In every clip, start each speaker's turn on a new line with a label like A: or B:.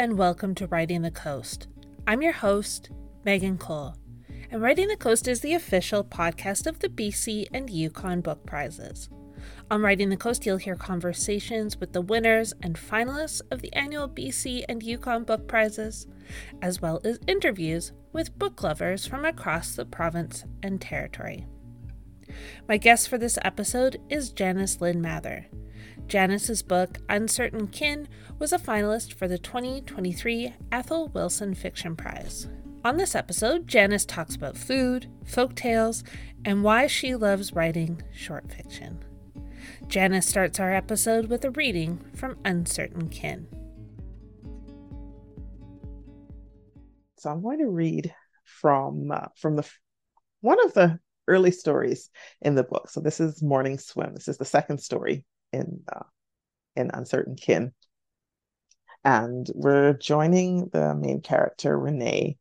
A: and welcome to Writing the Coast. I'm your host, Megan Cole, and Writing the Coast is the official podcast of the BC and Yukon Book Prizes. On Writing the Coast, you'll hear conversations with the winners and finalists of the annual BC and Yukon Book Prizes, as well as interviews with book lovers from across the province and territory. My guest for this episode is Janice Lynn Mather. Janice's book, Uncertain Kin, was a finalist for the 2023 Ethel Wilson Fiction Prize. On this episode, Janice talks about food, folk tales, and why she loves writing short fiction. Janice starts our episode with a reading from Uncertain Kin.
B: So I'm going to read from uh, from the one of the early stories in the book. So this is Morning Swim. This is the second story in uh, in Uncertain Kin. And we're joining the main character, Renee.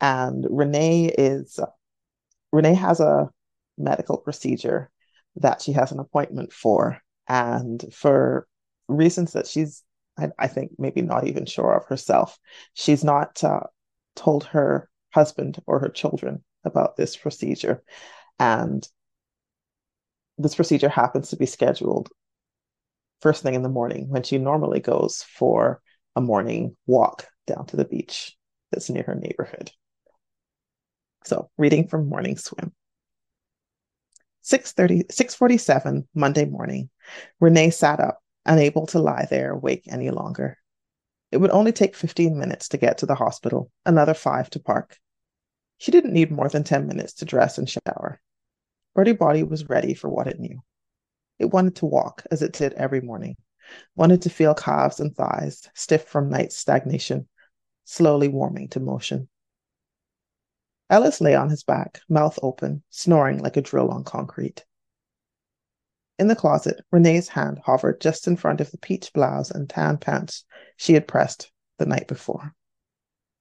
B: And Renee is Renee has a medical procedure that she has an appointment for. And for reasons that she's, I, I think, maybe not even sure of herself, she's not uh, told her husband or her children about this procedure. And this procedure happens to be scheduled first thing in the morning when she normally goes for a morning walk down to the beach that's near her neighborhood. So, reading from Morning Swim. 6:30 6:47 Monday morning. Renee sat up, unable to lie there awake any longer. It would only take 15 minutes to get to the hospital, another 5 to park. She didn't need more than 10 minutes to dress and shower. Her body was ready for what it knew. It wanted to walk as it did every morning, wanted to feel calves and thighs, stiff from night's stagnation, slowly warming to motion. Ellis lay on his back, mouth open, snoring like a drill on concrete. In the closet, Renee's hand hovered just in front of the peach blouse and tan pants she had pressed the night before.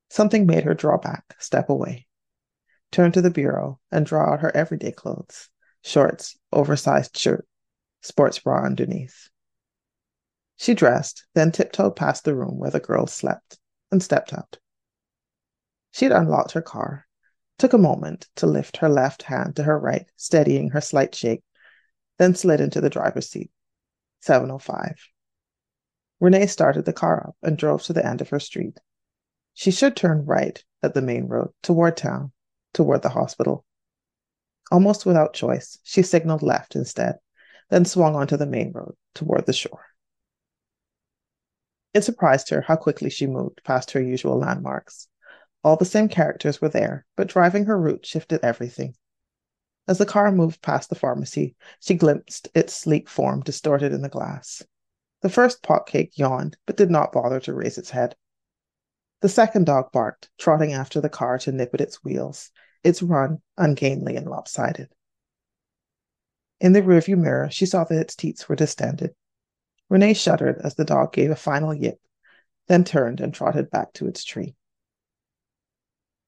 B: Something made her draw back, step away, turn to the bureau, and draw out her everyday clothes shorts, oversized shirt, sports bra underneath. She dressed, then tiptoed past the room where the girls slept and stepped out. She had unlocked her car, took a moment to lift her left hand to her right, steadying her slight shake, then slid into the driver's seat. 705. Renee started the car up and drove to the end of her street. She should turn right at the main road toward town, toward the hospital. Almost without choice, she signaled left instead then swung onto the main road toward the shore. It surprised her how quickly she moved past her usual landmarks. All the same characters were there, but driving her route shifted everything. As the car moved past the pharmacy, she glimpsed its sleek form distorted in the glass. The first potcake yawned, but did not bother to raise its head. The second dog barked, trotting after the car to nip at its wheels, its run ungainly and lopsided. In the rearview mirror, she saw that its teats were distended. Renee shuddered as the dog gave a final yip, then turned and trotted back to its tree.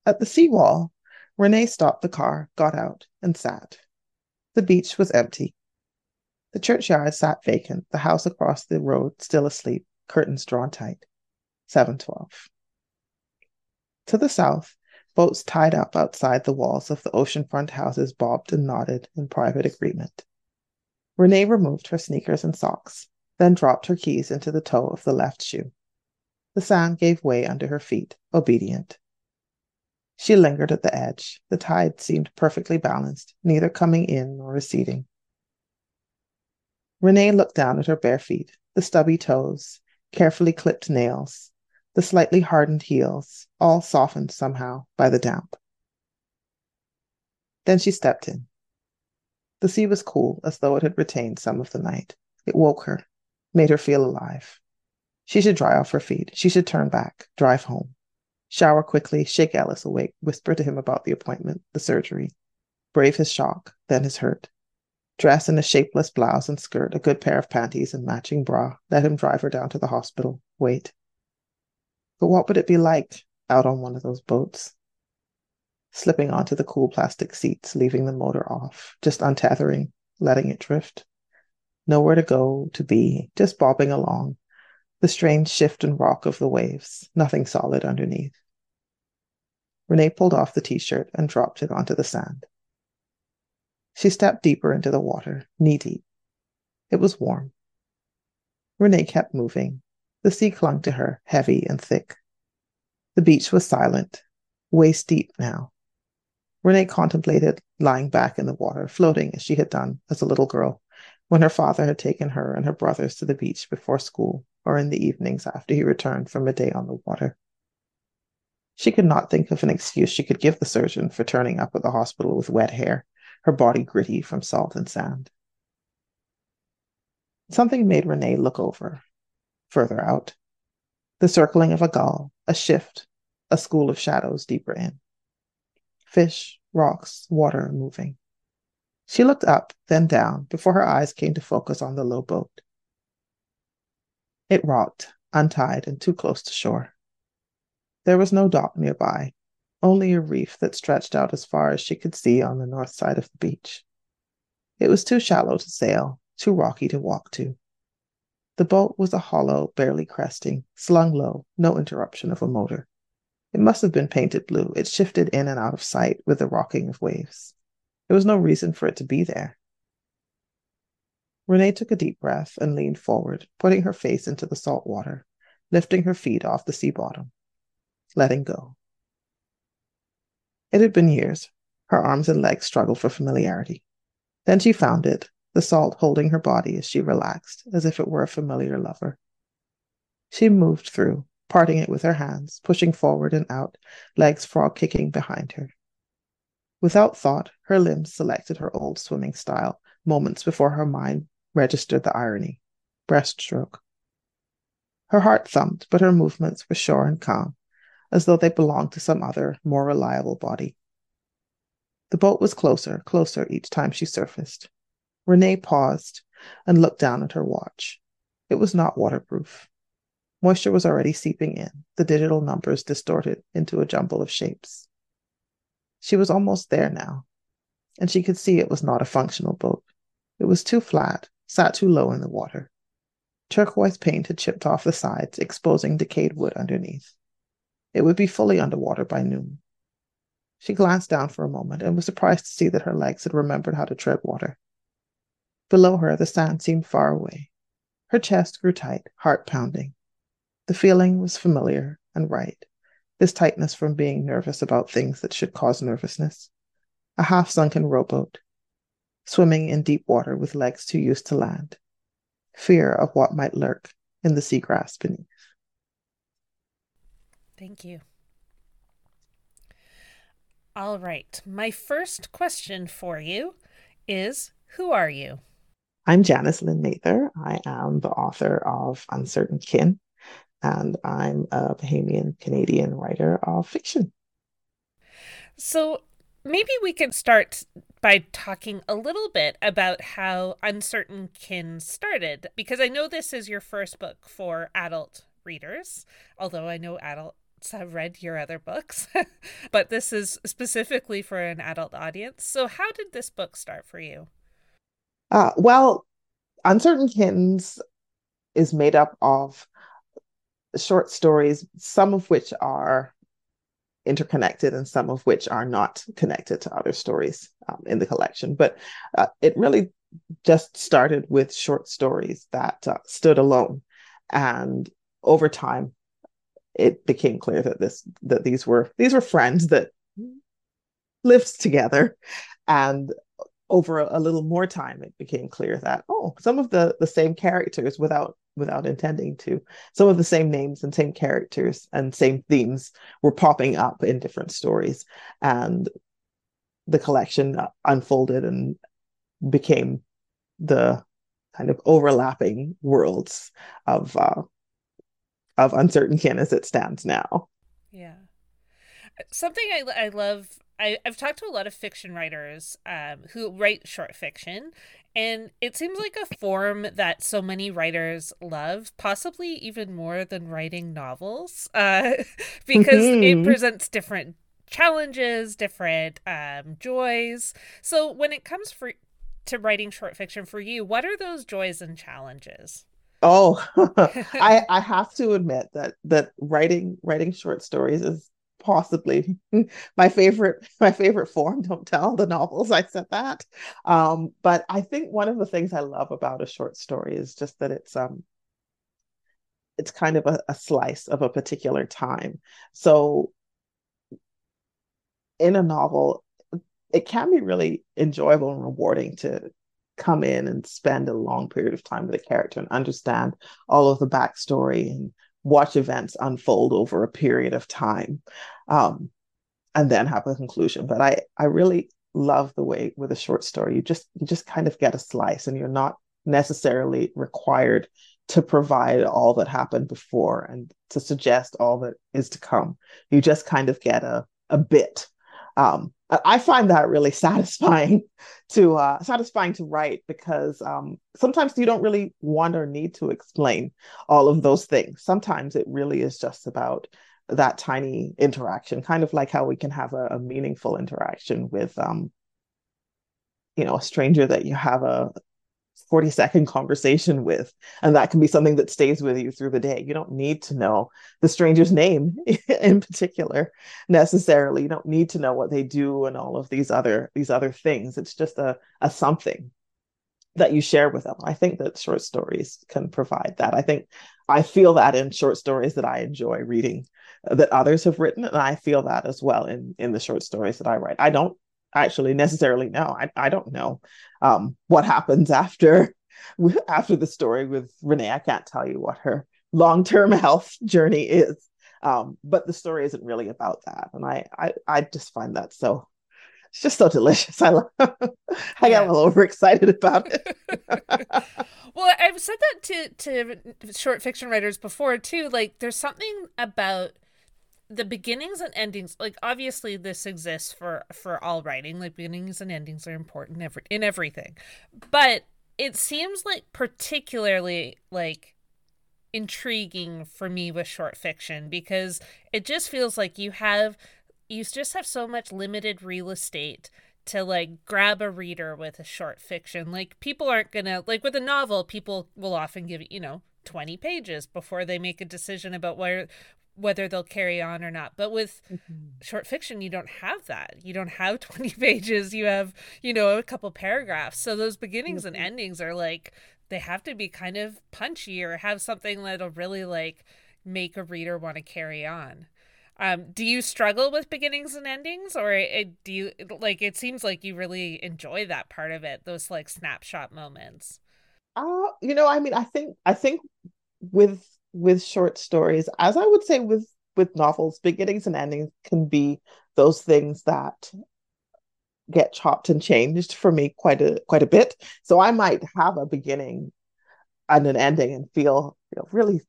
B: At the seawall, Renee stopped the car, got out, and sat. The beach was empty. The churchyard sat vacant, the house across the road still asleep, curtains drawn tight. 712. To the south, Boats tied up outside the walls of the oceanfront houses bobbed and nodded in private agreement. Renee removed her sneakers and socks, then dropped her keys into the toe of the left shoe. The sand gave way under her feet, obedient. She lingered at the edge. The tide seemed perfectly balanced, neither coming in nor receding. Renee looked down at her bare feet, the stubby toes, carefully clipped nails, the slightly hardened heels, all softened somehow by the damp. Then she stepped in. The sea was cool, as though it had retained some of the night. It woke her, made her feel alive. She should dry off her feet. She should turn back, drive home. Shower quickly, shake Ellis awake, whisper to him about the appointment, the surgery. Brave his shock, then his hurt. Dress in a shapeless blouse and skirt, a good pair of panties and matching bra. Let him drive her down to the hospital. Wait. But what would it be like out on one of those boats? Slipping onto the cool plastic seats, leaving the motor off, just untethering, letting it drift. Nowhere to go, to be, just bobbing along, the strange shift and rock of the waves, nothing solid underneath. Renee pulled off the t shirt and dropped it onto the sand. She stepped deeper into the water, knee deep. It was warm. Renee kept moving. The sea clung to her, heavy and thick. The beach was silent, waist deep now. Renee contemplated lying back in the water, floating as she had done as a little girl when her father had taken her and her brothers to the beach before school or in the evenings after he returned from a day on the water. She could not think of an excuse she could give the surgeon for turning up at the hospital with wet hair, her body gritty from salt and sand. Something made Renee look over, further out. The circling of a gull, a shift, a school of shadows deeper in. Fish, rocks, water moving. She looked up, then down, before her eyes came to focus on the low boat. It rocked, untied and too close to shore. There was no dock nearby, only a reef that stretched out as far as she could see on the north side of the beach. It was too shallow to sail, too rocky to walk to. The boat was a hollow, barely cresting, slung low, no interruption of a motor. It must have been painted blue. It shifted in and out of sight with the rocking of waves. There was no reason for it to be there. Renee took a deep breath and leaned forward, putting her face into the salt water, lifting her feet off the sea bottom, letting go. It had been years. Her arms and legs struggled for familiarity. Then she found it, the salt holding her body as she relaxed, as if it were a familiar lover. She moved through, parting it with her hands, pushing forward and out, legs frog kicking behind her. Without thought, her limbs selected her old swimming style moments before her mind registered the irony breaststroke. Her heart thumped, but her movements were sure and calm, as though they belonged to some other, more reliable body. The boat was closer, closer each time she surfaced. Renee paused and looked down at her watch. It was not waterproof. Moisture was already seeping in, the digital numbers distorted into a jumble of shapes. She was almost there now, and she could see it was not a functional boat. It was too flat, sat too low in the water. Turquoise paint had chipped off the sides, exposing decayed wood underneath. It would be fully underwater by noon. She glanced down for a moment and was surprised to see that her legs had remembered how to tread water. Below her, the sand seemed far away. Her chest grew tight, heart pounding. The feeling was familiar and right. This tightness from being nervous about things that should cause nervousness. A half sunken rowboat, swimming in deep water with legs too used to land. Fear of what might lurk in the seagrass beneath.
A: Thank you. All right. My first question for you is Who are you?
B: I'm Janice Lynn Mather. I am the author of Uncertain Kin, and I'm a Bahamian Canadian writer of fiction.
A: So maybe we can start by talking a little bit about how Uncertain Kin started, because I know this is your first book for adult readers, although I know adults have read your other books, but this is specifically for an adult audience. So, how did this book start for you?
B: Uh, well, Uncertain Kins is made up of short stories, some of which are interconnected and some of which are not connected to other stories um, in the collection. But uh, it really just started with short stories that uh, stood alone, and over time, it became clear that this that these were these were friends that lived together, and over a, a little more time, it became clear that oh, some of the the same characters without without intending to. Some of the same names and same characters and same themes were popping up in different stories. And the collection unfolded and became the kind of overlapping worlds of uh, of uncertain kin as it stands now.
A: Yeah, something I I love. I, I've talked to a lot of fiction writers um, who write short fiction, and it seems like a form that so many writers love, possibly even more than writing novels, uh, because mm-hmm. it presents different challenges, different um, joys. So when it comes for to writing short fiction for you, what are those joys and challenges?
B: Oh, I I have to admit that that writing writing short stories is possibly my favorite my favorite form. Don't tell the novels i said that. Um, but i think one of the things i love about a short story is just that it's um it's kind of a, a slice of a particular time. So in a novel it can be really enjoyable and rewarding to come in and spend a long period of time with a character and understand all of the backstory and watch events unfold over a period of time um, and then have a conclusion. But i i really love the way with a short story you just you just kind of get a slice and you're not necessarily required to provide all that happened before and to suggest all that is to come. You just kind of get a a bit um, I find that really satisfying to uh, satisfying to write because um, sometimes you don't really want or need to explain all of those things. Sometimes it really is just about that tiny interaction, kind of like how we can have a, a meaningful interaction with, um, you know, a stranger that you have a 40 second conversation with and that can be something that stays with you through the day. You don't need to know the stranger's name in particular necessarily. You don't need to know what they do and all of these other these other things. It's just a, a something that you share with them. I think that short stories can provide that. I think i feel that in short stories that i enjoy reading uh, that others have written and i feel that as well in in the short stories that i write. I don't actually necessarily know. I, I don't know um, what happens after after the story with Renee. I can't tell you what her long term health journey is, um, but the story isn't really about that, and I I, I just find that so. It's just so delicious. I love. I yeah. get a little overexcited about it.
A: well, I've said that to to short fiction writers before too. Like, there's something about the beginnings and endings like obviously this exists for for all writing like beginnings and endings are important every, in everything. But it seems like particularly like intriguing for me with short fiction because it just feels like you have you just have so much limited real estate to like grab a reader with a short fiction. Like people aren't gonna like with a novel people will often give you know 20 pages before they make a decision about where whether they'll carry on or not. But with mm-hmm. short fiction, you don't have that. You don't have 20 pages. You have, you know, a couple paragraphs. So those beginnings mm-hmm. and endings are like, they have to be kind of punchy or have something that'll really like make a reader want to carry on. Um, do you struggle with beginnings and endings or it, do you like it seems like you really enjoy that part of it those like snapshot moments
B: uh you know i mean i think i think with with short stories, as I would say with with novels, beginnings and endings can be those things that get chopped and changed for me quite a quite a bit. So I might have a beginning and an ending and feel you know really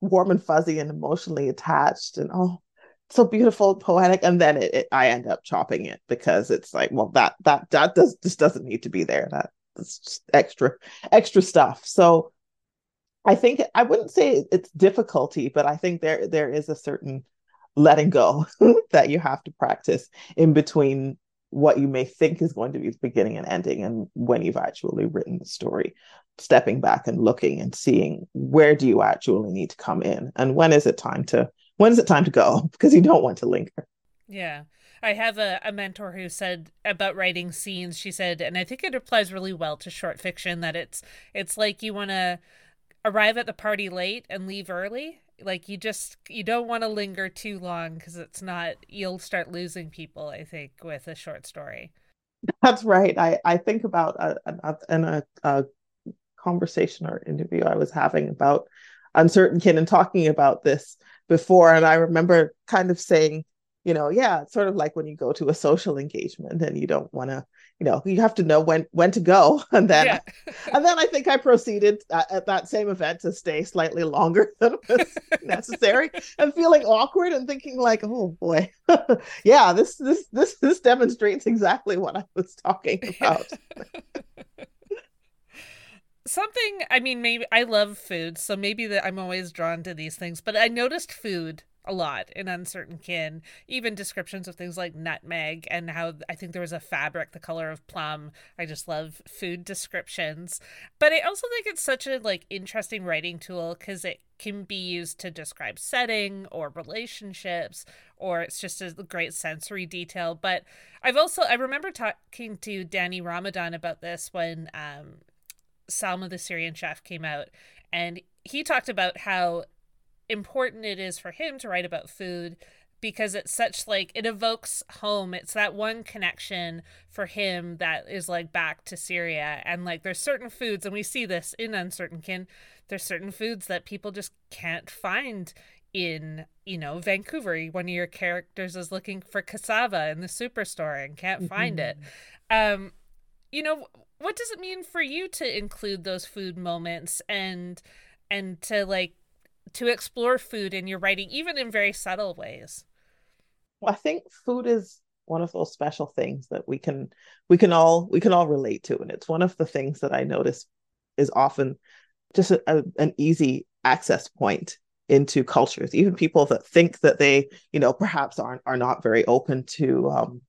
B: warm and fuzzy and emotionally attached and oh so beautiful poetic. And then it, it, i end up chopping it because it's like well that that that does just doesn't need to be there. That that's extra extra stuff. So I think I wouldn't say it's difficulty, but I think there there is a certain letting go that you have to practice in between what you may think is going to be the beginning and ending and when you've actually written the story. Stepping back and looking and seeing where do you actually need to come in and when is it time to when is it time to go? Because you don't want to linger.
A: Yeah. I have a, a mentor who said about writing scenes, she said, and I think it applies really well to short fiction that it's it's like you want to arrive at the party late and leave early like you just you don't want to linger too long because it's not you'll start losing people i think with a short story.
B: That's right. I i think about a, a, in a, a conversation or interview i was having about Uncertain Kin and talking about this before and i remember kind of saying you know yeah it's sort of like when you go to a social engagement and you don't want to you know you have to know when when to go. And then yeah. and then i think i proceeded at, at, that same event to stay slightly longer than was necessary and feeling awkward and thinking like oh boy. Yeah this this this this demonstrates exactly what i was talking about.
A: Something i mean maybe i love food so maybe that i'm always drawn to these things but i noticed food a lot in Uncertain Kin, even descriptions of things like nutmeg and how I think there was a fabric the color of plum. I just love food descriptions. But I also think it's such a like interesting writing tool cuz it can be used to describe setting or relationships or it's just a great sensory detail. But I've also I remember talking to Danny Ramadan about this when um Salma the Syrian chef came out and he talked about how important it is for him to write about food because it's such like it evokes home. It's that one connection for him that is like back to syria. And like there's certain foods and we see this in uncertain kin there's certain foods that people just can't find in you know vancouver. One of your characters is looking for cassava in the superstore and can't mm-hmm. find it. Um you know what does it mean for you to include those food moments and and to like to explore food in your writing, even in very subtle ways?
B: Well, I think food is one of those special things that we can we can all we can all relate to, and it's one of the things that I notice is often just a, a, an easy access point into cultures. Even people that think that they, you know, perhaps aren't are not very open to um,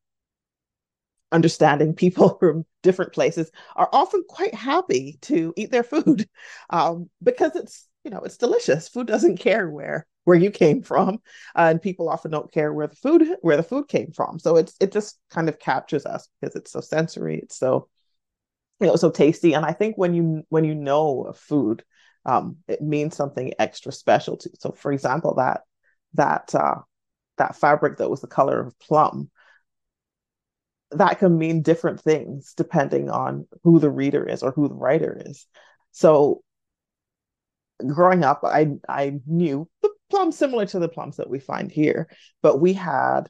B: understanding people from different places are often quite happy to eat their food um, because it's you know it's delicious. Food doesn't care where where you came from uh, and people often don't care where the food where the food came from. So it's it just kind of captures us because it's so sensory it's so you know so tasty. And i think when you when you know a food um, it means something extra special to so for example that that uh, that fabric that was the color of plum that can mean different things depending on who the reader is or who the writer is. So growing up, I I knew the plums similar to the plums that we find here, but we had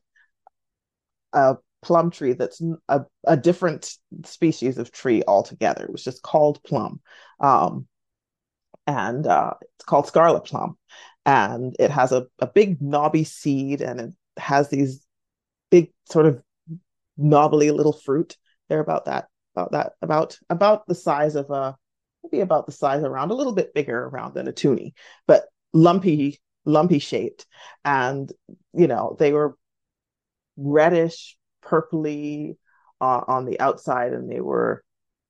B: a plum tree that's a, a different species of tree altogether. It was just called plum. Um, and uh, it's called scarlet plum. And it has a, a big knobby seed and it has these big sort of knobbly little fruit. They're about that, about that, about about the size of a maybe about the size around, a little bit bigger around than a toonie, but lumpy, lumpy shaped. And, you know, they were reddish, purpley uh, on the outside, and they were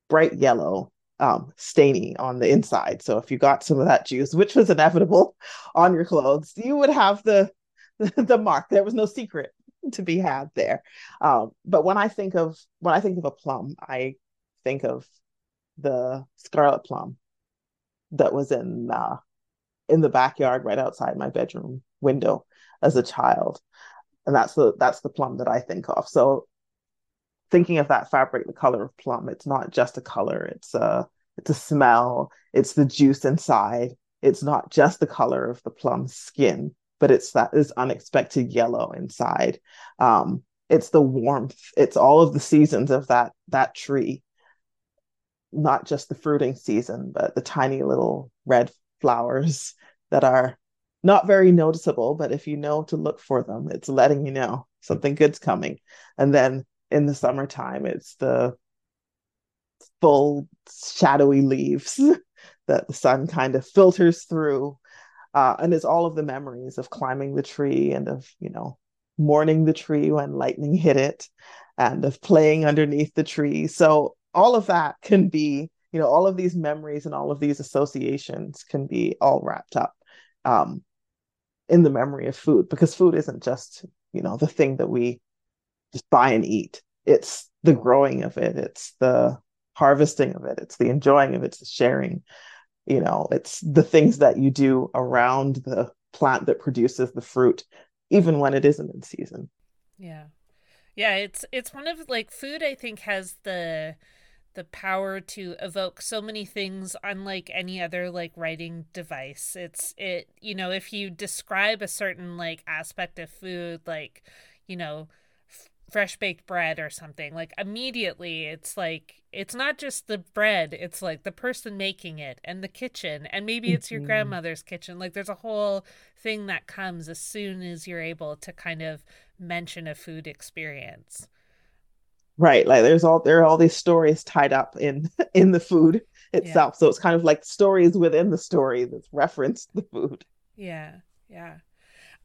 B: bright yellow, um, stainy on the inside. So if you got some of that juice, which was inevitable on your clothes, you would have the the mark. There was no secret to be had there. Um, but when I think of when I think of a plum, I think of the scarlet plum that was in uh, in the backyard right outside my bedroom window as a child. And that's the that's the plum that i think of. So thinking of that fabric the color of plum it's not just a color it's a it's a smell it's the juice inside. It's not just the color of the plum skin but it's that this unexpected yellow inside. Um it's the warmth it's all of the seasons of that that tree not just the fruiting season, but the tiny little red flowers that are not very noticeable, but if you know to look for them, it's letting you know something good's coming. And then in the summertime, it's the full shadowy leaves that the sun kind of filters through. Uh, and it's all of the memories of climbing the tree and of, you know, mourning the tree when lightning hit it and of playing underneath the tree. So all of that can be you know all of these memories and all of these associations can be all wrapped up um, in the memory of food because food isn't just you know the thing that we just buy and eat. It's the growing of it. It's the harvesting of it. It's the enjoying of it. It's the sharing. You know it's the things that you do around the plant that produces the fruit even when it isn't in season.
A: Yeah. Yeah it's it's one of like food i think has the the power to evoke so many things unlike any other like writing device. It's it you know if you describe a certain like aspect of food like you know f- fresh baked bread or something like immediately it's like it's not just the bread it's like the person making it and the kitchen and maybe it's your mm-hmm. grandmother's kitchen. Like there's a whole thing that comes as soon as you're able to kind of mention a food experience
B: right like there's all there are all these stories tied up in in the food itself. Yeah. so it's kind of like stories within the story that's referenced the food.
A: Yeah yeah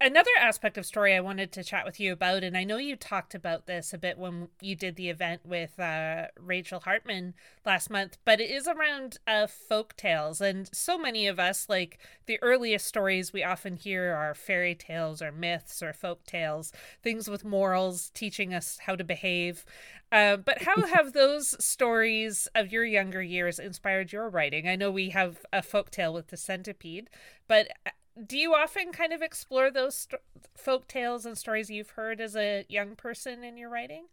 A: another aspect of story I wanted to chat with you about, and I know you talked about this a bit when you did the event with uh, Rachel Hartman last month, but it is around uh, folk tales. And so many of us, like the earliest stories we often hear are fairy tales or myths or folk tales, things with morals teaching us how to behave. Uh, but how have those stories of your younger years inspired your writing? I know we have a folk tale with the centipede, but uh, do you often kind of explore those st- folk tales and stories you've heard as a young person in your writing?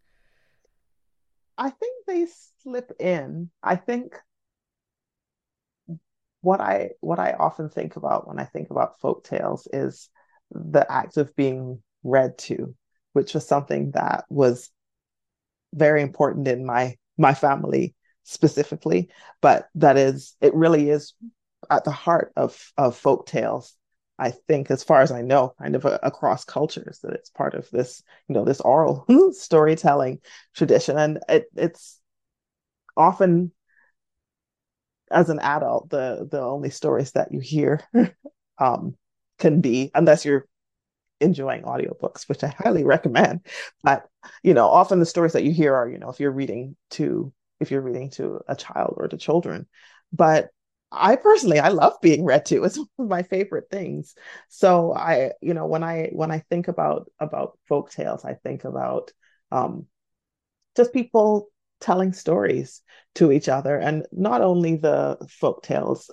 B: I think they slip in. I think what I what I often think about when I think about folk tales is the act of being read to, which was something that was very important in my my family specifically, but that is it really is at the heart of of folk tales I think, as far as I know, kind of across cultures, that it's part of this, you know, this oral storytelling tradition, and it, it's often, as an adult, the the only stories that you hear um, can be, unless you're enjoying audiobooks, which I highly recommend. But you know, often the stories that you hear are, you know, if you're reading to if you're reading to a child or to children, but I personally I love being read to. It's one of my favorite things. So I, you know, when I when I think about about folk tales, I think about um just people telling stories to each other and not only the folk tales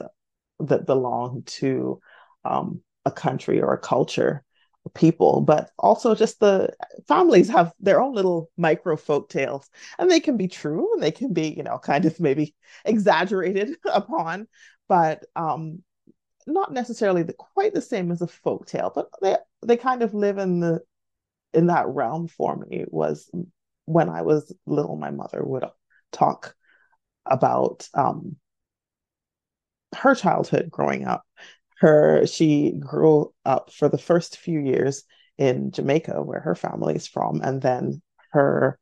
B: that belong to um, a country or a culture people but also just the families have their own little micro folk tales and they can be true and they can be you know kind of maybe exaggerated upon but um not necessarily the, quite the same as a folk tale but they they kind of live in the in that realm for me was when i was little my mother would talk about um her childhood growing up her she grew up for the first few years in Jamaica where her family is from and then her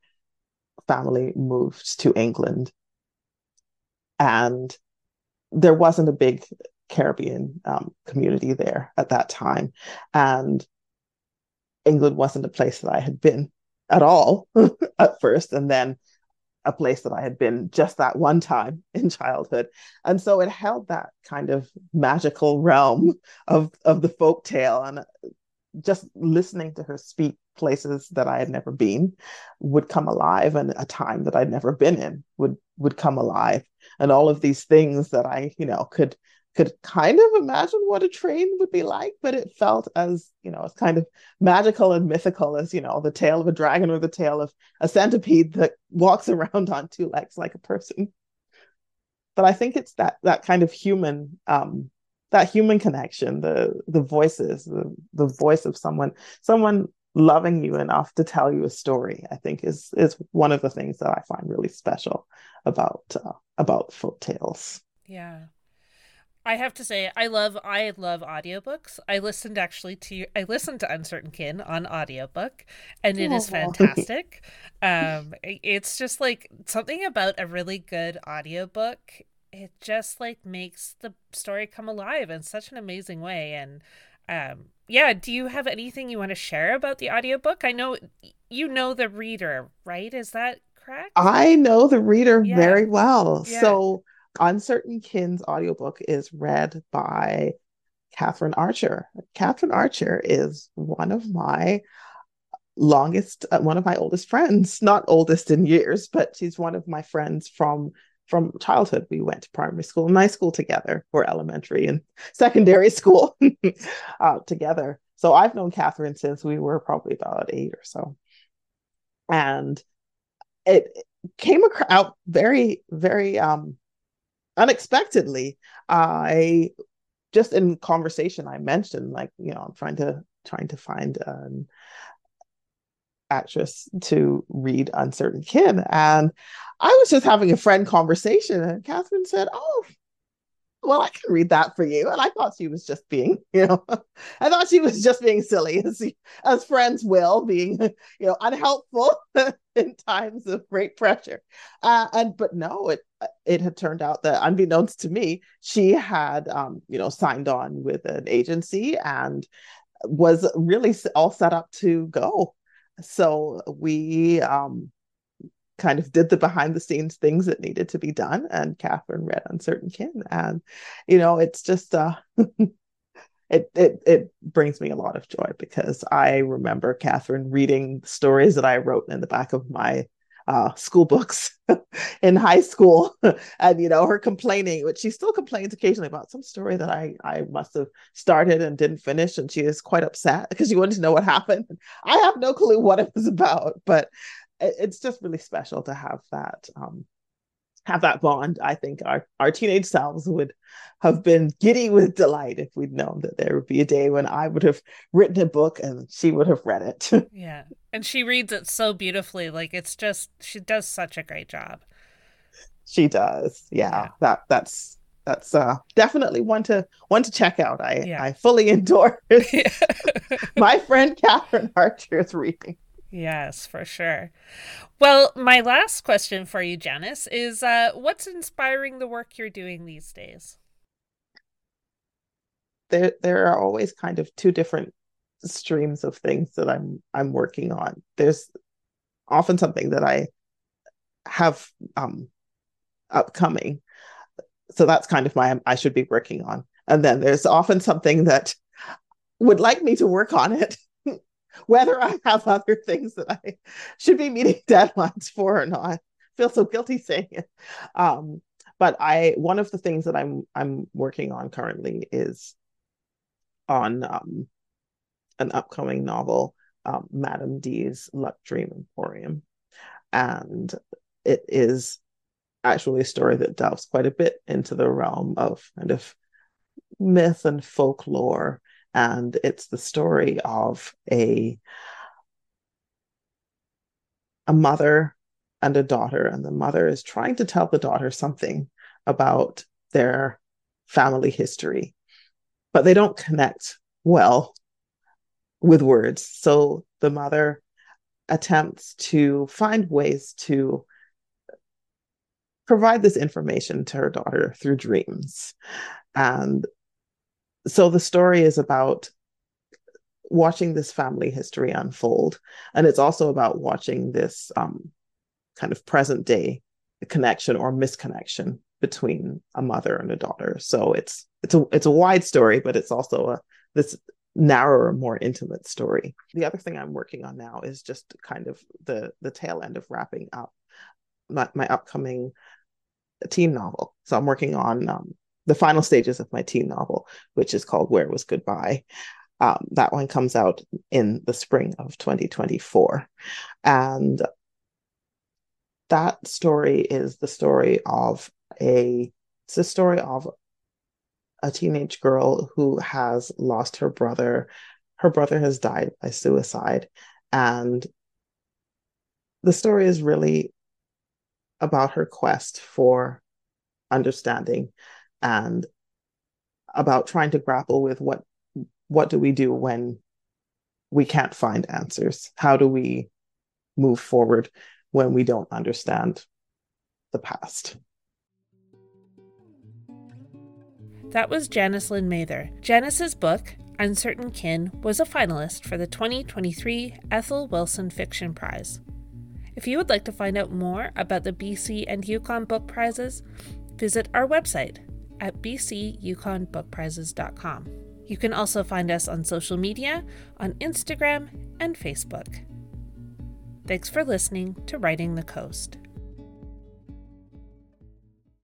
B: family moved to England. And there wasn't a big Caribbean um, community there at that time. And England wasn't a place that I had been at all at first. And then a place that I had been just that one time in childhood. And so it held that kind of magical realm of of the folk tale and uh, just listening to her speak places that I had never been would come alive and a time that I'd never been in would would come alive and all of these things that I you know could could kind of imagine what a train would be like, but it felt as, you know, as kind of magical and mythical as, you know, the tail of a dragon or the tail of a centipede that walks around on two legs like a person. But I think it's that that kind of human um that human connection, the the voices, the the voice of someone, someone loving you enough to tell you a story, I think is is one of the things that I find really special about uh, about folk tales.
A: Yeah. I have to say, I love I love audiobooks. I listened actually to I listened to Uncertain Kin on audiobook, and it is fantastic. um, it's just like something about a really good audiobook. It just like makes the story come alive in such an amazing way. And um, yeah, do you have anything you want to share about the audiobook? I know you know the reader, right? Is that correct?
B: I know the reader yeah. very well. Yeah. So Uncertain Kin's audiobook is read by Catherine Archer. Catherine Archer is one of my longest, uh, one of my oldest friends, not oldest in years, but she's one of my friends from from childhood. We went to primary school and high school together, or elementary and secondary school uh, together. So I've known Catherine since we were probably about eight or so. And it came out very, very um, unexpectedly, I just in conversation I mentioned like you know I'm trying to trying to find an actress to read Uncertain Kin, and I was just having a friend conversation, and Catherine said, "Oh, well, I can read that for you. And I thought she was just being, you know, I thought she was just being silly, as as friends will, being, you know, unhelpful in times of great pressure. Uh, and but no, it it had turned out that, unbeknownst to me, she had, um, you know, signed on with an agency and was really all set up to go. So we um, kind of did the behind the scenes things that needed to be done, and Catherine read Uncertain Kin, and you know, it's just uh, it it it brings me a lot of joy because I remember Catherine reading stories that I wrote in the back of my uh, school books in high school, and you know her complaining, which she still complains occasionally about some story that I I must have started and didn't finish, and she is quite upset because she wanted to know what happened. I have no clue what it was about, but it's just really special to have that um, have that bond. I think our, our teenage selves would have been giddy with delight if we'd known that there would be a day when I would have written a book and she would have read it.
A: yeah. And she reads it so beautifully. Like it's just she does such a great job.
B: She does. Yeah. yeah. That that's that's uh definitely one to one to check out. I yeah. I fully endorse my friend Catherine Archer's reading.
A: Yes, for sure. Well, my last question for you, Janice, is uh, what's inspiring the work you're doing these days?
B: There, there are always kind of two different streams of things that I'm I'm working on. There's often something that I have um, upcoming, so that's kind of my I should be working on. And then there's often something that would like me to work on it whether I have other things that I should be meeting deadlines for or not. I feel so guilty saying it. Um, but I one of the things that I'm I'm working on currently is on um, an upcoming novel, um, Madame D's Luck Dream Emporium, and it is actually a story that delves quite a bit into the realm of kind of myth and folklore and it's the story of a a mother and a daughter and the mother is trying to tell the daughter something about their family history but they don't connect well with words. So the mother attempts to find ways to provide this information to her daughter through dreams. And so the story is about watching this family history unfold and it's also about watching this um, kind of present day connection or misconnection between a mother and a daughter. So it's it's a it's a wide story but it's also a this narrower more intimate story. The other thing i'm working on now is just kind of the the tail end of wrapping up my, my upcoming teen novel. So i'm working on um, the final stages of my teen novel, which is called Where Was Goodbye. Um, that one comes out in the spring of 2024. And that story is the story of a it's the story of a teenage girl who has lost her brother. Her brother has died by suicide. And the story is really about her quest for understanding and about trying to grapple with what what do we do when we can't find answers? How do we move forward when we don't understand the past?
A: That was janice lynn mather. Janice's book uncertain kin was a finalist for the 2023 ethel wilson fiction prize. If you would like to find out more about the bc and yukon book prizes visit our website at bcyukonbookprizes.com. You can also find us on social media on Instagram and Facebook. Thanks for listening to Writing the Coast.